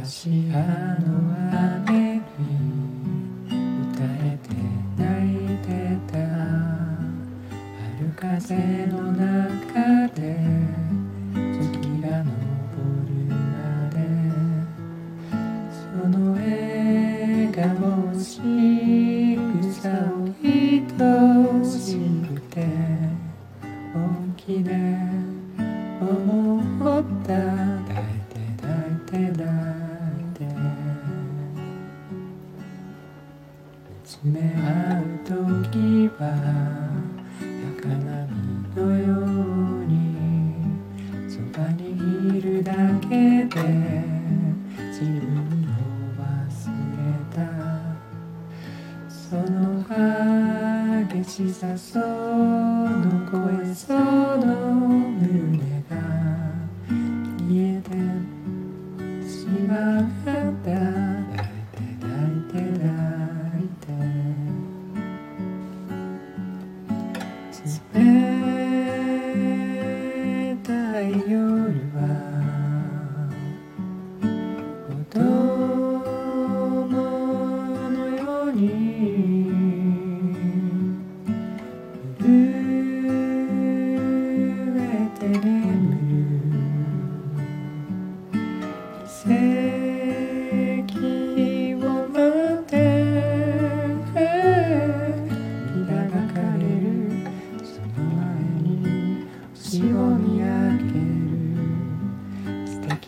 カシアの雨に打たれて泣いてた春風の中で月が昇るまでその笑顔しぐさを愛しくて本気で思った抱いて抱いて抱いてめ合う時は儚みのようにそばにいるだけで自分を忘れたその激しさその声そのて冷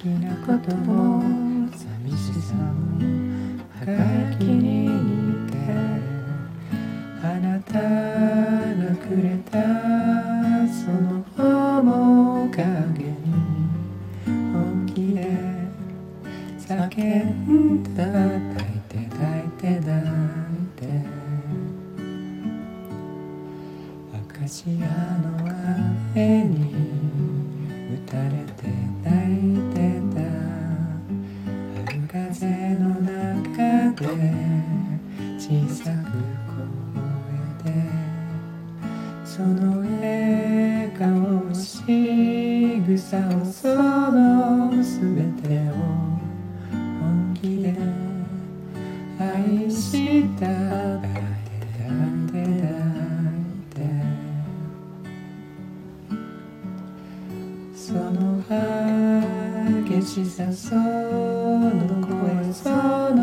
る素敵なことも寂しさも輝きに似てあなたがくれたその面影に本気で叫んだ抱いて抱いて抱いてアカシアの雨に打たれて泣いて小さく声でその笑顔しぐさをその全てを本気で愛した抱いて抱いて抱いてその激しさその声その